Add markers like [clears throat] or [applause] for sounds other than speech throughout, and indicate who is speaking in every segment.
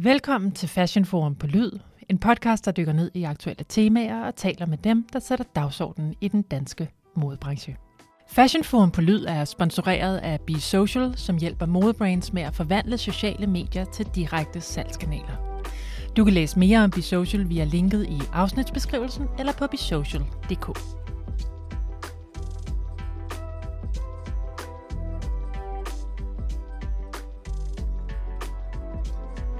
Speaker 1: Velkommen til Fashion Forum på Lyd, en podcast, der dykker ned i aktuelle temaer og taler med dem, der sætter dagsordenen i den danske modebranche. Fashion Forum på Lyd er sponsoreret af Be Social, som hjælper modebrands med at forvandle sociale medier til direkte salgskanaler. Du kan læse mere om Be Social via linket i afsnitsbeskrivelsen eller på besocial.dk.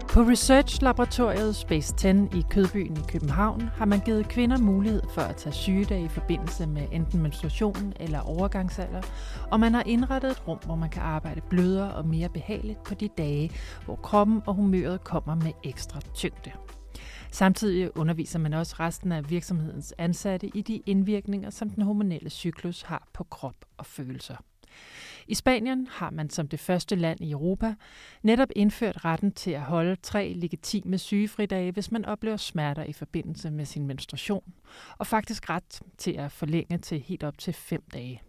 Speaker 1: På Research-laboratoriet Space 10 i Kødbyen i København har man givet kvinder mulighed for at tage sygedage i forbindelse med enten menstruation eller overgangsalder, og man har indrettet et rum, hvor man kan arbejde blødere og mere behageligt på de dage, hvor kroppen og humøret kommer med ekstra tyngde. Samtidig underviser man også resten af virksomhedens ansatte i de indvirkninger, som den hormonelle cyklus har på krop og følelser. I Spanien har man som det første land i Europa netop indført retten til at holde tre legitime sygefridage, hvis man oplever smerter i forbindelse med sin menstruation, og faktisk ret til at forlænge til helt op til fem dage.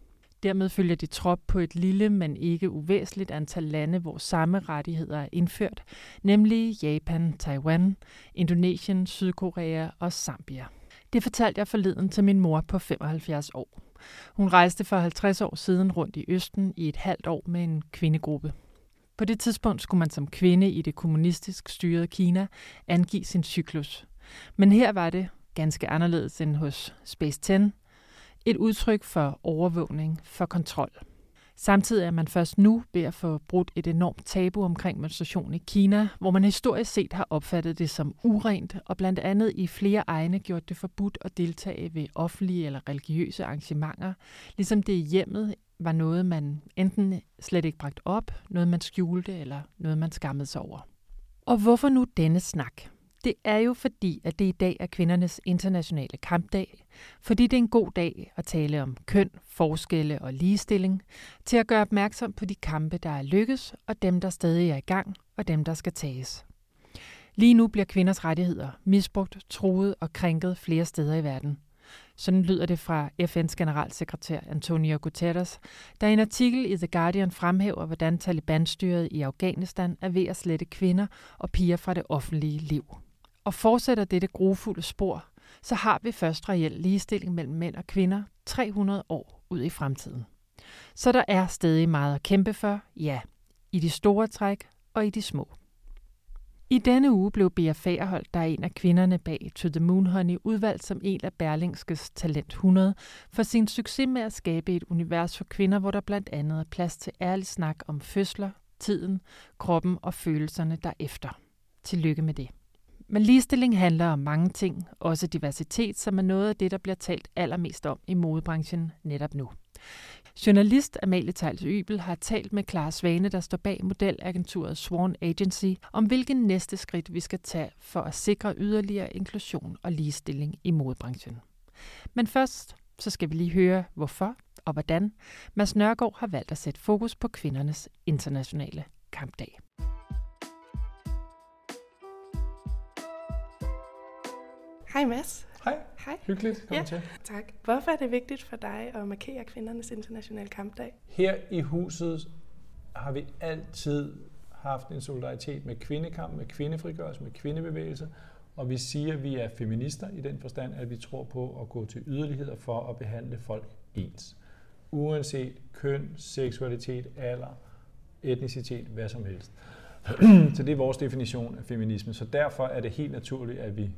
Speaker 1: Dermed følger de trop på et lille, men ikke uvæsentligt antal lande, hvor samme rettigheder er indført, nemlig Japan, Taiwan, Indonesien, Sydkorea og Zambia. Det fortalte jeg forleden til min mor på 75 år. Hun rejste for 50 år siden rundt i Østen i et halvt år med en kvindegruppe. På det tidspunkt skulle man som kvinde i det kommunistisk styrede Kina angive sin cyklus. Men her var det ganske anderledes end hos Space 10. Et udtryk for overvågning, for kontrol. Samtidig er man først nu ved at få brudt et enormt tabu omkring menstruation i Kina, hvor man historisk set har opfattet det som urent, og blandt andet i flere egne gjort det forbudt at deltage ved offentlige eller religiøse arrangementer, ligesom det i hjemmet var noget, man enten slet ikke bragt op, noget man skjulte eller noget man skammede sig over. Og hvorfor nu denne snak? Det er jo fordi, at det i dag er kvindernes internationale kampdag, fordi det er en god dag at tale om køn, forskelle og ligestilling, til at gøre opmærksom på de kampe, der er lykkes, og dem, der stadig er i gang, og dem, der skal tages. Lige nu bliver kvinders rettigheder misbrugt, truet og krænket flere steder i verden. Sådan lyder det fra FN's generalsekretær Antonio Guterres, der i en artikel i The Guardian fremhæver, hvordan Taliban-styret i Afghanistan er ved at slette kvinder og piger fra det offentlige liv. Og fortsætter dette grufulde spor, så har vi først reel ligestilling mellem mænd og kvinder 300 år ud i fremtiden. Så der er stadig meget at kæmpe for, ja, i de store træk og i de små. I denne uge blev Bea Fagerholt, der er en af kvinderne bag To the Moon Honey, udvalgt som en af Berlingskes Talent 100 for sin succes med at skabe et univers for kvinder, hvor der blandt andet er plads til ærlig snak om fødsler, tiden, kroppen og følelserne derefter. Tillykke med det. Men ligestilling handler om mange ting, også diversitet, som er noget af det, der bliver talt allermest om i modebranchen netop nu. Journalist Amalie Tejls Ybel har talt med Clara Svane, der står bag modelagenturet Swan Agency, om hvilken næste skridt vi skal tage for at sikre yderligere inklusion og ligestilling i modebranchen. Men først så skal vi lige høre, hvorfor og hvordan Mads Nørgaard har valgt at sætte fokus på kvindernes internationale kampdag.
Speaker 2: Hej Mads.
Speaker 3: Hej.
Speaker 2: Hej.
Speaker 3: Hyggeligt. Kom
Speaker 2: Ja.
Speaker 3: til.
Speaker 2: Tak. Hvorfor er det vigtigt for dig at markere kvindernes internationale kampdag?
Speaker 3: Her i huset har vi altid haft en solidaritet med kvindekamp, med kvindefrigørelse, med kvindebevægelse, og vi siger, at vi er feminister i den forstand, at vi tror på at gå til yderligheder for at behandle folk ens. Uanset køn, seksualitet, alder, etnicitet, hvad som helst. [clears throat] Så det er vores definition af feminisme. Så derfor er det helt naturligt, at vi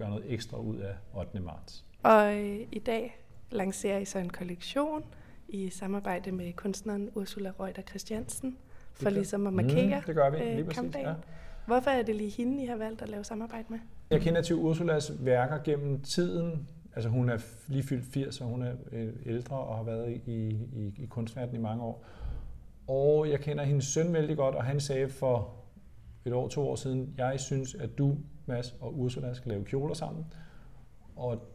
Speaker 3: gør noget ekstra ud af 8. marts.
Speaker 2: Og øh, i dag lancerer I så en kollektion i samarbejde med kunstneren Ursula Reuter Christiansen for
Speaker 3: gør-
Speaker 2: ligesom at markere
Speaker 3: Mm, det gør vi,
Speaker 2: øh,
Speaker 3: lige præcis.
Speaker 2: kampdagen.
Speaker 3: Ja.
Speaker 2: Hvorfor er det lige hende, I har valgt at lave samarbejde med?
Speaker 3: Jeg kender til Ursulas værker gennem tiden. Altså hun er lige fyldt 80, og hun er øh, ældre og har været i, i, i kunstverdenen i mange år. Og jeg kender hendes søn vældig godt, og han sagde for et år, to år siden, jeg synes, at du, Mads og Ursula skal lave kjoler sammen. Og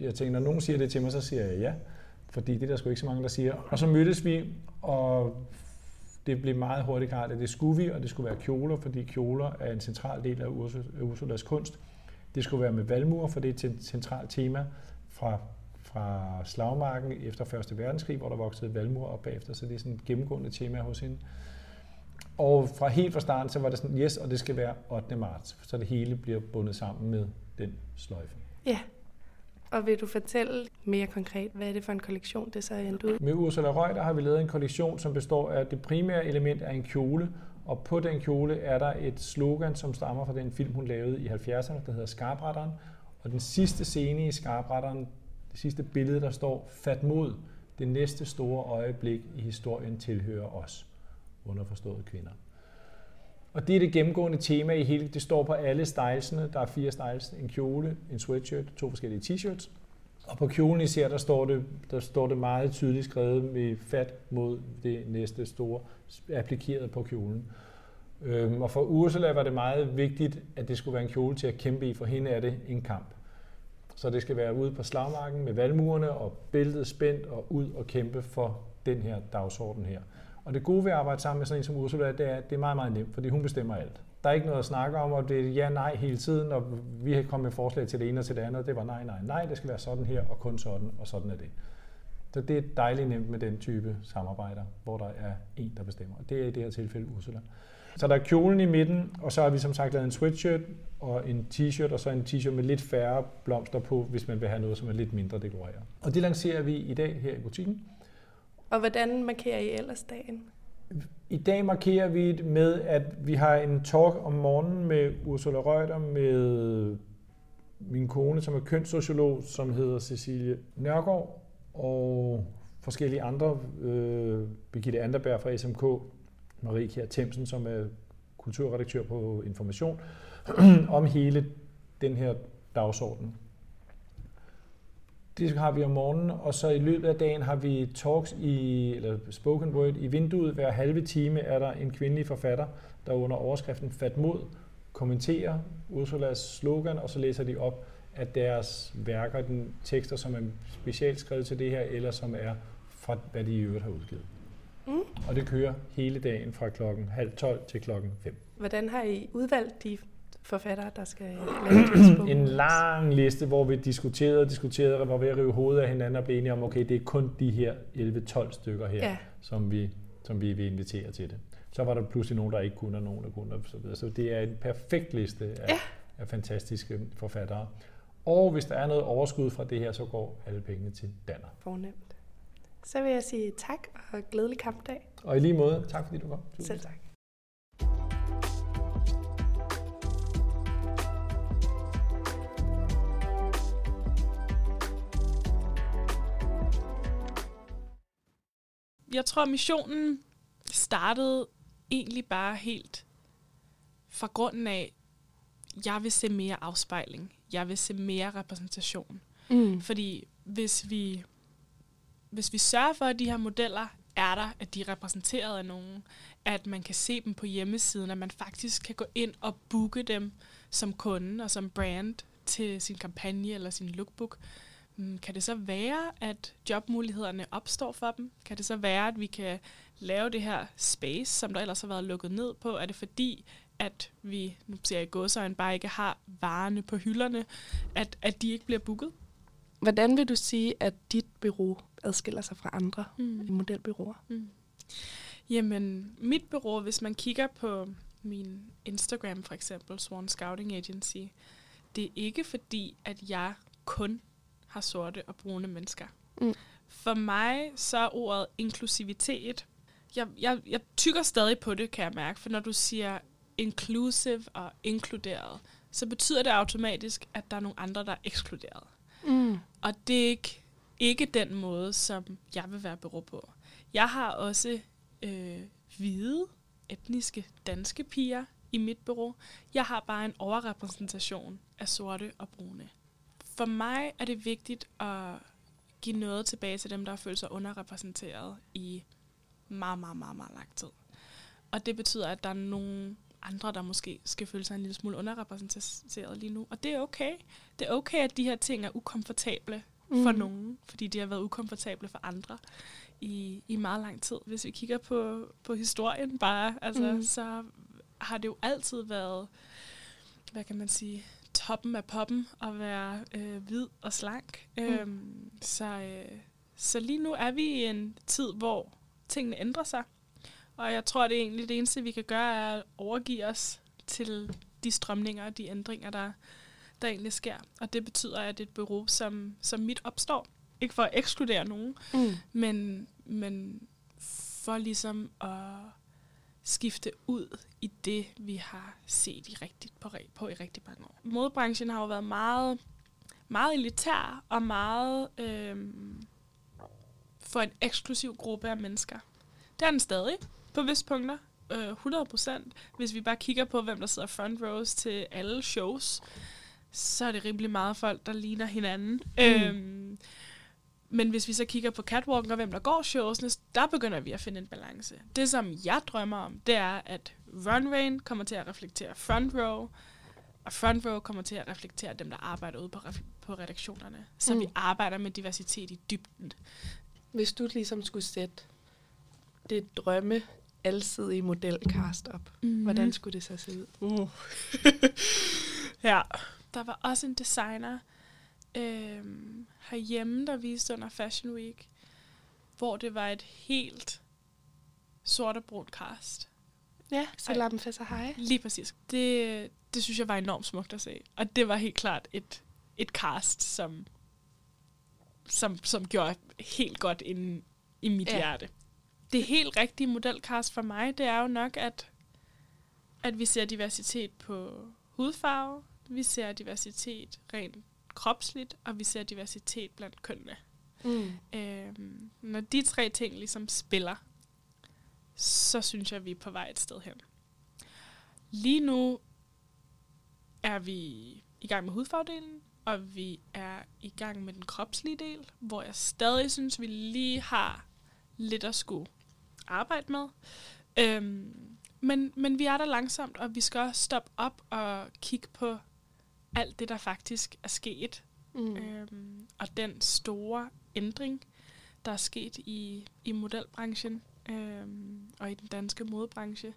Speaker 3: jeg tænkte, når nogen siger det til mig, så siger jeg ja. Fordi det er der sgu ikke så mange, der siger. Og så mødtes vi, og det blev meget hurtigt klart, at det skulle vi, og det skulle være kjoler, fordi kjoler er en central del af Ursulas kunst. Det skulle være med valmuer, for det er et centralt tema fra, fra slagmarken efter 1. verdenskrig, hvor der voksede valmuer op bagefter, så det er sådan et gennemgående tema hos hende. Og fra helt fra starten, så var det sådan, yes, og det skal være 8. marts, så det hele bliver bundet sammen med den sløjfe.
Speaker 2: Ja. Og vil du fortælle mere konkret, hvad er det for en kollektion, det så er endt ud?
Speaker 3: Med Ursula Reuter har vi lavet en kollektion, som består af det primære element af en kjole, og på den kjole er der et slogan, som stammer fra den film, hun lavede i 70'erne, der hedder Skarpretteren. Og den sidste scene i Skarpretteren, det sidste billede, der står, fat mod, det næste store øjeblik i historien tilhører os, underforstået kvinder. Og det er det gennemgående tema i hele, det står på alle stylesene, der er fire styles, en kjole, en sweatshirt, to forskellige t-shirts. Og på kjolen især, der står det, der står det meget tydeligt skrevet med fat mod det næste store, applikeret på kjolen. Øhm, og for Ursula var det meget vigtigt, at det skulle være en kjole til at kæmpe i. For hende er det en kamp. Så det skal være ude på slagmarken med valmurene og bæltet spændt og ud og kæmpe for den her dagsorden her. Og det gode ved at arbejde sammen med sådan en som Ursula, det er, at det er meget, meget nemt, fordi hun bestemmer alt. Der er ikke noget at snakke om, og det er ja, nej hele tiden, og vi har kommet med forslag til det ene og til det andet, det var nej, nej, nej, det skal være sådan her, og kun sådan, og sådan er det. Så det er dejligt nemt med den type samarbejder, hvor der er en, der bestemmer. Og det er i det her tilfælde Ursula. Så der er kjolen i midten, og så har vi som sagt lavet en sweatshirt og en t-shirt, og så en t-shirt med lidt færre blomster på, hvis man vil have noget, som er lidt mindre dekoreret. Og det lancerer vi i dag her i butikken.
Speaker 2: Og hvordan markerer I ellers dagen?
Speaker 3: I dag markerer vi det med, at vi har en talk om morgenen med Ursula Røgter, med min kone, som er kønssociolog, som hedder Cecilie Nørgaard, og forskellige andre, øh, Birgitte Anderberg fra SMK, Marie Kjær Themsen, som er kulturredaktør på Information, [clears throat] om hele den her dagsorden. Det har vi om morgenen, og så i løbet af dagen har vi talks i, eller spoken word i vinduet. Hver halve time er der en kvindelig forfatter, der under overskriften Fat mod kommenterer Ursulas slogan, og så læser de op af deres værker, den tekster, som er specielt skrevet til det her, eller som er fra, hvad de i øvrigt har udgivet. Mm. Og det kører hele dagen fra klokken halv 12 til klokken 5.
Speaker 2: Hvordan har I udvalgt de forfattere, der skal lave
Speaker 3: En lang liste, hvor vi diskuterede og diskuterede, og var ved at rive hovedet af hinanden og blive enige om, okay, det er kun de her 11-12 stykker her, ja. som, vi, som vi vil invitere til det. Så var der pludselig nogen, der ikke kunne, og nogen, der kunne, og så videre. Så det er en perfekt liste af, ja. af fantastiske forfattere. Og hvis der er noget overskud fra det her, så går alle pengene til Danner.
Speaker 2: Fornemt. Så vil jeg sige tak og glædelig kampdag.
Speaker 3: Og i lige måde, tak fordi du kom.
Speaker 2: Selv tak.
Speaker 4: Jeg tror, missionen startede egentlig bare helt fra grunden af, jeg vil se mere afspejling. Jeg vil se mere repræsentation. Mm. Fordi hvis vi, hvis vi sørger for, at de her modeller er der, at de er repræsenteret af nogen, at man kan se dem på hjemmesiden, at man faktisk kan gå ind og booke dem som kunde og som brand til sin kampagne eller sin lookbook, kan det så være, at jobmulighederne opstår for dem? Kan det så være, at vi kan lave det her space, som der ellers har været lukket ned på? Er det fordi, at vi, nu ser jeg i godsøjne, bare ikke har varerne på hylderne, at, at de ikke bliver booket?
Speaker 2: Hvordan vil du sige, at dit bureau adskiller sig fra andre mm. modelbyråer? Mm.
Speaker 4: Jamen, mit bureau, hvis man kigger på min Instagram for eksempel, Swan Scouting Agency, det er ikke fordi, at jeg kun har sorte og brune mennesker. Mm. For mig så er ordet inklusivitet, jeg, jeg, jeg tykker stadig på det, kan jeg mærke, for når du siger inclusive og inkluderet, så betyder det automatisk, at der er nogle andre, der er ekskluderet. Mm. Og det er ikke, ikke den måde, som jeg vil være bureau på. Jeg har også øh, hvide, etniske danske piger i mit bureau. Jeg har bare en overrepræsentation af sorte og brune for mig er det vigtigt at give noget tilbage til dem, der har følt sig underrepræsenteret i meget, meget, meget, meget lang tid. Og det betyder, at der er nogle andre, der måske skal føle sig en lille smule underrepræsenteret lige nu. Og det er okay. Det er okay, at de her ting er ukomfortable mm. for nogen, fordi de har været ukomfortable for andre i, i meget lang tid. Hvis vi kigger på, på historien bare, altså, mm. så har det jo altid været, hvad kan man sige, toppen af poppen at være øh, hvid og slank. Mm. Øhm, så, øh, så lige nu er vi i en tid, hvor tingene ændrer sig. Og jeg tror, det er egentlig det eneste, vi kan gøre, er at overgive os til de strømninger og de ændringer, der, der egentlig sker. Og det betyder, at et bureau som, som mit opstår, ikke for at ekskludere nogen,
Speaker 2: Mm.
Speaker 4: men, men for ligesom at skifte ud i det, vi har set i rigtigt på, på i rigtig mange år. Modebranchen har jo været meget, meget elitær og meget øhm, for en eksklusiv gruppe af mennesker. Det er den stadig på visse punkter. Øh, 100 procent. Hvis vi bare kigger på, hvem der sidder front rows til alle shows, så er det rimelig meget folk, der ligner hinanden. Mm. Øhm, men hvis vi så kigger på catwalken og hvem der går showsene, der begynder vi at finde en balance. Det, som jeg drømmer om, det er, at runwayen kommer til at reflektere front row, og front row kommer til at reflektere dem, der arbejder ude på, på redaktionerne. Så
Speaker 2: Mm.
Speaker 4: vi arbejder med diversitet i dybden.
Speaker 2: Hvis du ligesom skulle sætte det drømme alsidige modelcast op, mm. hvordan skulle det så se ud?
Speaker 4: Uh. [laughs] ja, der var også en designer øhm, herhjemme, der viste under Fashion Week, hvor det var et helt sort og brunt cast.
Speaker 2: Ja, så lad dem sig hej.
Speaker 4: Lige præcis. Det, det synes jeg var enormt smukt at se. Og det var helt klart et, et cast, som, som, som gjorde helt godt ind i mit
Speaker 2: ja.
Speaker 4: hjerte. Det helt rigtige modelcast for mig, det er jo nok, at, at vi ser diversitet på hudfarve, vi ser diversitet rent kropsligt, og vi ser diversitet blandt kønnene.
Speaker 2: Mm.
Speaker 4: Øhm, når de tre ting ligesom spiller, så synes jeg, vi er på vej et sted hen. Lige nu er vi i gang med hudfarvedelen, og vi er i gang med den kropslige del, hvor jeg stadig synes, vi lige har lidt at skulle arbejde med. Øhm, men, men vi er der langsomt, og vi skal også stoppe op og kigge på alt det, der faktisk er sket
Speaker 2: Mm.
Speaker 4: Øhm, og den store ændring, der er sket i, i modelbranchen øhm, og i den danske modebranche.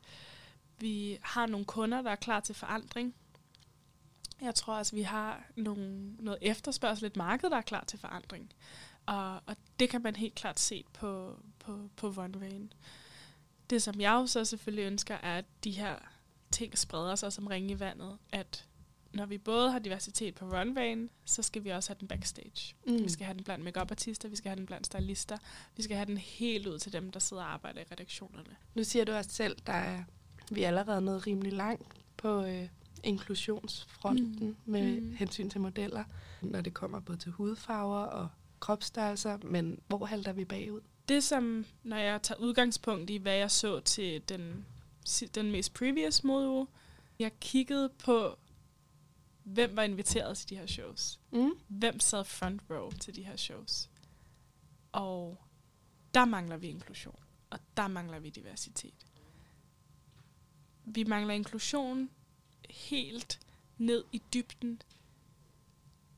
Speaker 4: Vi har nogle kunder, der er klar til forandring. Jeg tror også, vi har nogle, noget efterspørgsel, et marked, der er klar til forandring. Og, og det kan man helt klart se på, på, på runwayen. Det, som jeg jo så selvfølgelig ønsker, er, at de her ting spreder sig som ringe i vandet. At når vi både har diversitet på runwayen, så skal vi også have den backstage.
Speaker 2: Mm.
Speaker 4: Vi skal have den blandt makeup-artister, vi skal have den blandt stylister, vi skal have den helt ud til dem, der sidder og arbejder i redaktionerne.
Speaker 2: Nu siger du også selv, der er vi er allerede nået rimelig langt på øh, inklusionsfronten mm. med mm. Hensyn til modeller, når det kommer både til hudfarver og kropsstørrelser, men hvor halter vi bagud?
Speaker 4: Det som, når jeg tager udgangspunkt i, hvad jeg så til den, den mest previous modeuge, jeg kiggede på, hvem var inviteret til de her shows.
Speaker 2: Mm.
Speaker 4: Hvem sad front row til de her shows. Og der mangler vi inklusion, og der mangler vi diversitet. Vi mangler inklusion helt ned i dybden,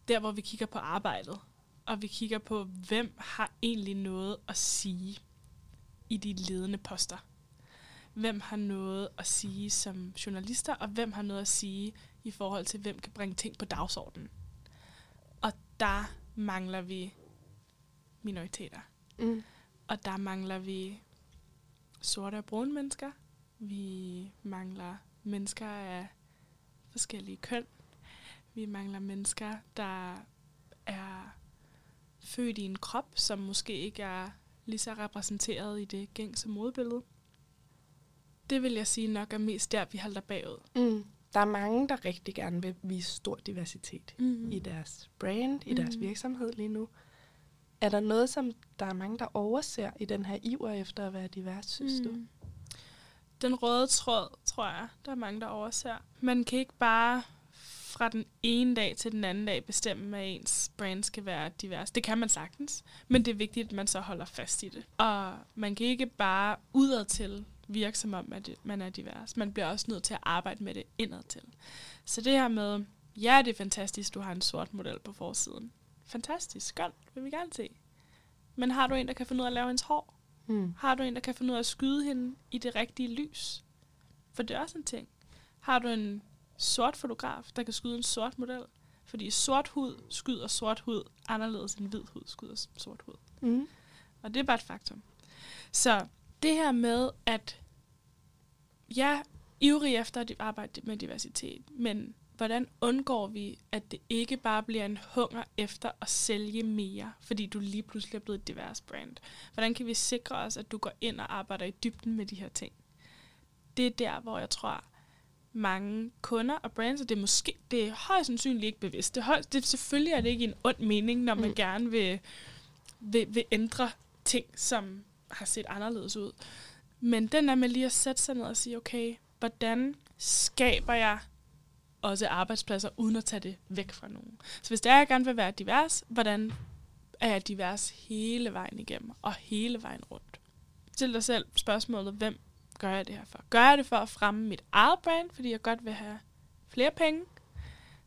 Speaker 4: der hvor vi kigger på arbejdet, og vi kigger på, hvem har egentlig noget at sige i de ledende poster. Hvem har noget at sige som journalister, og hvem har noget at sige i forhold til, hvem kan bringe ting på dagsordenen. Og der mangler vi minoriteter.
Speaker 2: Mm.
Speaker 4: Og der mangler vi sorte og brune mennesker. Vi mangler mennesker af forskellige køn. Vi mangler mennesker, der er født i en krop, som måske ikke er lige så repræsenteret i det gængse modebillede. Det vil jeg sige nok er mest der, vi halter bagud.
Speaker 2: Mm. Der er mange, der rigtig gerne vil vise stor diversitet
Speaker 4: Mm.
Speaker 2: i deres brand, i deres
Speaker 4: Mm.
Speaker 2: virksomhed lige nu. Er der noget, som der er mange, der overser i den her iver efter at være divers, synes mm. du?
Speaker 4: Den røde tråd, tror jeg, der er mange, der overser. Man kan ikke bare fra den ene dag til den anden dag bestemme, at ens brand skal være divers. Det kan man sagtens, men det er vigtigt, at man så holder fast i det. Og man kan ikke bare udadtil virke som om, at man er divers. Man bliver også nødt til at arbejde med det indadtil. Så det her med, ja, det er fantastisk, du har en sort model på forsiden. Fantastisk, godt, vil vi gerne se. Men har du en, der kan finde ud af at lave ens hår?
Speaker 2: Mm.
Speaker 4: Har du en, der kan finde ud af at skyde hende i det rigtige lys? For det er også en ting. Har du en sort fotograf, der kan skyde en sort model? Fordi sort hud skyder sort hud anderledes end hvid hud skyder sort hud.
Speaker 2: Mm.
Speaker 4: Og det er bare et faktum. Så det her med, at ja, ivrig efter at arbejde med diversitet, men hvordan undgår vi, at det ikke bare bliver en hunger efter at sælge mere, fordi du lige pludselig er blevet et divers brand? Hvordan kan vi sikre os, at du går ind og arbejder i dybden med de her ting? Det er der, hvor jeg tror, mange kunder og brands, og det er måske, det er højst sandsynligt ikke bevidst. Det er, højst, det, selvfølgelig er det ikke en ond mening, når man mm. gerne vil, vil, vil ændre ting, som har set anderledes ud. Men den er med lige at sætte sig ned og sige, okay, hvordan skaber jeg også arbejdspladser, uden at tage det væk fra nogen. Så hvis det er, at jeg gerne vil være divers, hvordan er jeg divers hele vejen igennem, og hele vejen rundt? Stil dig selv spørgsmålet, hvem gør jeg det her for? Gør jeg det for at fremme mit eget brand, fordi jeg godt vil have flere penge,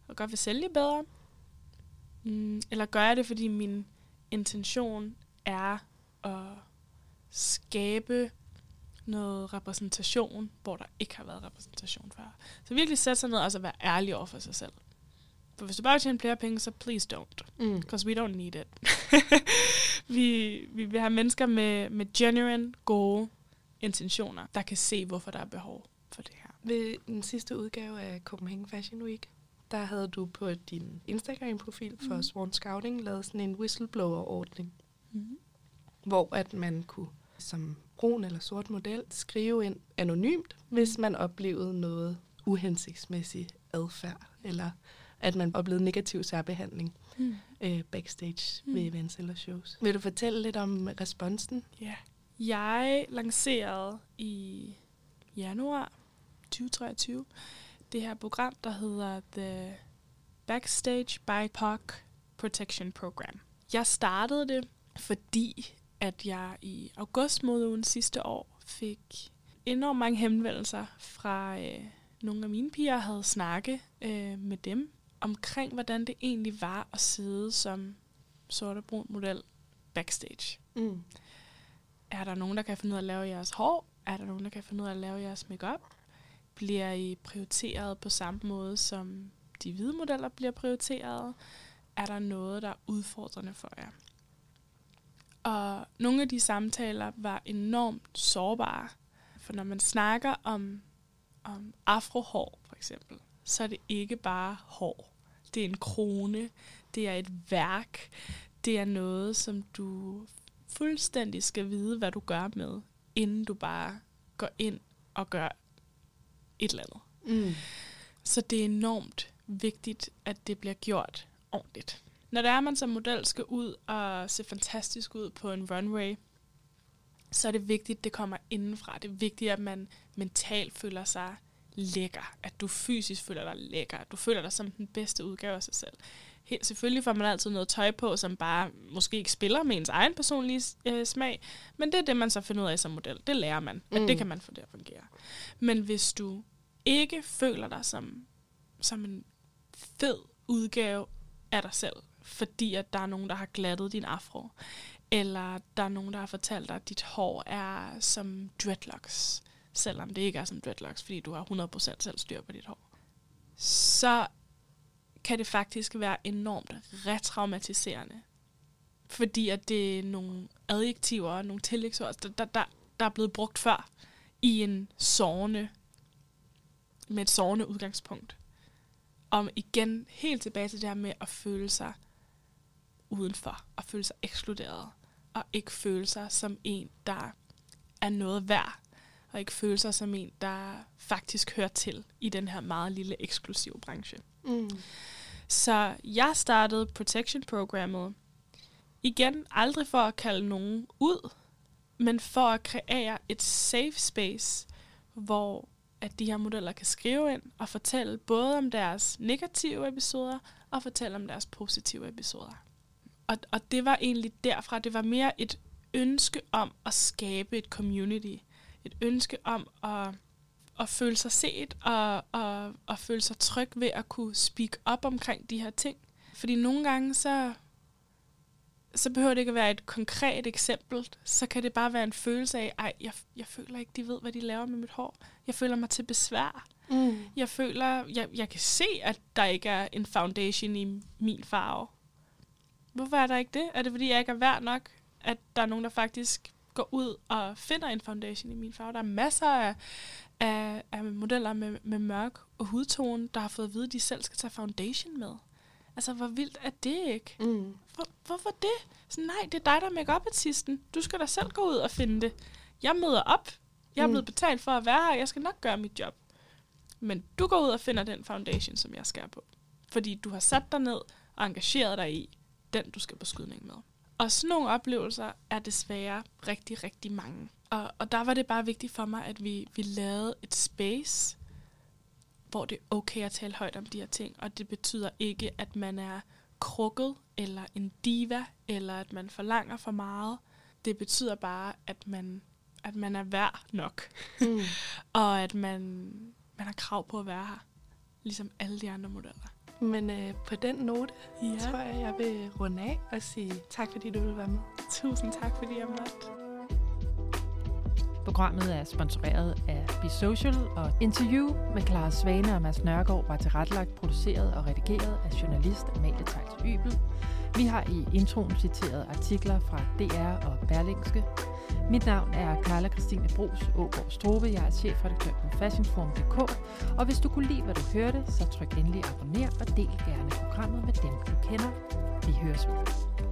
Speaker 4: og godt vil sælge bedre? Mm, eller gør jeg det, fordi min intention er at skabe noget repræsentation, hvor der ikke har været repræsentation før. Så virkelig sætte sig ned og altså være ærlig over for sig selv. For hvis du bare vil tjene flere penge, så please don't. Mm. Because we don't need it. [laughs] vi, vi vil have mennesker med, med genuine, gode intentioner, der kan se, hvorfor der er behov for det her.
Speaker 2: Ved den sidste udgave af Copenhagen Fashion Week, der havde du på din Instagram-profil for mm. Swan Scouting lavet sådan en whistleblower-ordning, mm. hvor at man kunne som brun eller sort model skrive ind anonymt, hvis man oplevede noget uhensigtsmæssig adfærd, eller at man oplevede negativ særbehandling mm. øh, backstage mm. ved events eller shows. Vil du fortælle lidt om responsen?
Speaker 4: Ja. Jeg lancerede i januar 2023 det her program, der hedder The Backstage by POC Protection Program. Jeg startede det, fordi at jeg i august måneden sidste år fik enormt mange henvendelser fra øh, nogle af mine piger, havde snakket øh, med dem omkring, hvordan det egentlig var at sidde som sort og brun model backstage. Mm. Er der nogen, der kan finde ud af at lave jeres hår? Er der nogen, der kan finde ud af at lave jeres makeup? Bliver I prioriteret på samme måde, som de hvide modeller bliver prioriteret? Er der noget, der er udfordrende for jer? Og nogle af de samtaler var enormt sårbare. For når man snakker om, om afrohår, for eksempel, så er det ikke bare hår. Det er en krone, det er et værk, det er noget, som du fuldstændig skal vide, hvad du gør med, inden du bare går ind og gør et eller andet. Mm. Så det er enormt vigtigt, at det bliver gjort ordentligt. Når det er, at man som model skal ud og se fantastisk ud på en runway, så er det vigtigt, at det kommer indenfra. Det er vigtigt, at man mentalt føler sig lækker. At du fysisk føler dig lækker. At du føler dig som den bedste udgave af sig selv. Helt selvfølgelig får man altid noget tøj på, som bare måske ikke spiller med ens egen personlige øh, smag. Men det er det, man så finder ud af som model. Det lærer man. At mm. det kan man få det at fungere. Men hvis du ikke føler dig som, som en fed udgave af dig selv, fordi at der er nogen, der har glattet din afro, eller der er nogen, der har fortalt dig, at dit hår er som dreadlocks, selvom det ikke er som dreadlocks, fordi du har 100% selv styr på dit hår, så kan det faktisk være enormt retraumatiserende. Fordi at det er nogle adjektiver, nogle tillægsord, der, der, der, der er blevet brugt før i en sårende, med et sårende udgangspunkt. Om igen helt tilbage til det her med at føle sig udenfor og føle sig ekskluderet, og ikke føle sig som en, der er noget værd, og ikke føle sig som en, der faktisk hører til i den her meget lille eksklusive branche. Mm. Så jeg startede Protection-programmet igen aldrig for at kalde nogen ud, men for at kreere et safe space, hvor at de her modeller kan skrive ind og fortælle både om deres negative episoder og fortælle om deres positive episoder. Og, og det var egentlig derfra, det var mere et ønske om at skabe et community. Et ønske om at, at føle sig set og, og, og føle sig tryg ved at kunne speak op omkring de her ting. Fordi nogle gange så, så behøver det ikke at være et konkret eksempel. Så kan det bare være en følelse af, ej, jeg, jeg føler ikke, de ved, hvad de laver med mit hår. Jeg føler mig til besvær. Mm. Jeg føler, jeg, jeg kan se, at der ikke er en foundation i min farve. Hvorfor er der ikke det? Er det, fordi jeg ikke er værd nok, at der er nogen, der faktisk går ud og finder en foundation i min farve? Der er masser af, af, af modeller med, med mørk og hudtone, der har fået at vide, at de selv skal tage foundation med. Altså, hvor vildt er det ikke?
Speaker 2: Mm.
Speaker 4: Hvor, hvorfor det? Så nej, det er dig, der er make artisten Du skal da selv gå ud og finde det. Jeg møder op. Jeg er
Speaker 2: Mm.
Speaker 4: blevet betalt for at være her. Jeg skal nok gøre mit job. Men du går ud og finder den foundation, som jeg skal på. Fordi du har sat dig ned og engageret dig i den, du skal på skydning med. Og sådan nogle oplevelser er desværre rigtig, rigtig mange. Og, og der var det bare vigtigt for mig, at vi, vi lavede et space, hvor det er okay at tale højt om de her ting. Og det betyder ikke, at man er krukket, eller en diva, eller at man forlanger for meget. Det betyder bare, at man, at man er værd nok,
Speaker 2: Mm. [laughs]
Speaker 4: og at man, man har krav på at være her, ligesom alle de andre modeller.
Speaker 2: Men øh, på den note, ja. tror jeg, jeg vil runde af og sige tak, fordi du ville være med.
Speaker 4: tusind tak, fordi jeg måtte.
Speaker 1: Programmet er sponsoreret af Be Social, og interview med Clara Svane og Mads Nørgaard var tilrettelagt, produceret og redigeret af journalist Amalie Tejls Ybel. Vi har i introen citeret artikler fra DR og Berlingske. Mit navn er Carla Christine Bros Ågaard Strobe. Jeg er chefredaktør på fashionform.dk. Og hvis du kunne lide, hvad du hørte, så tryk endelig abonner og del gerne programmet med dem, du kender. Vi høres ved.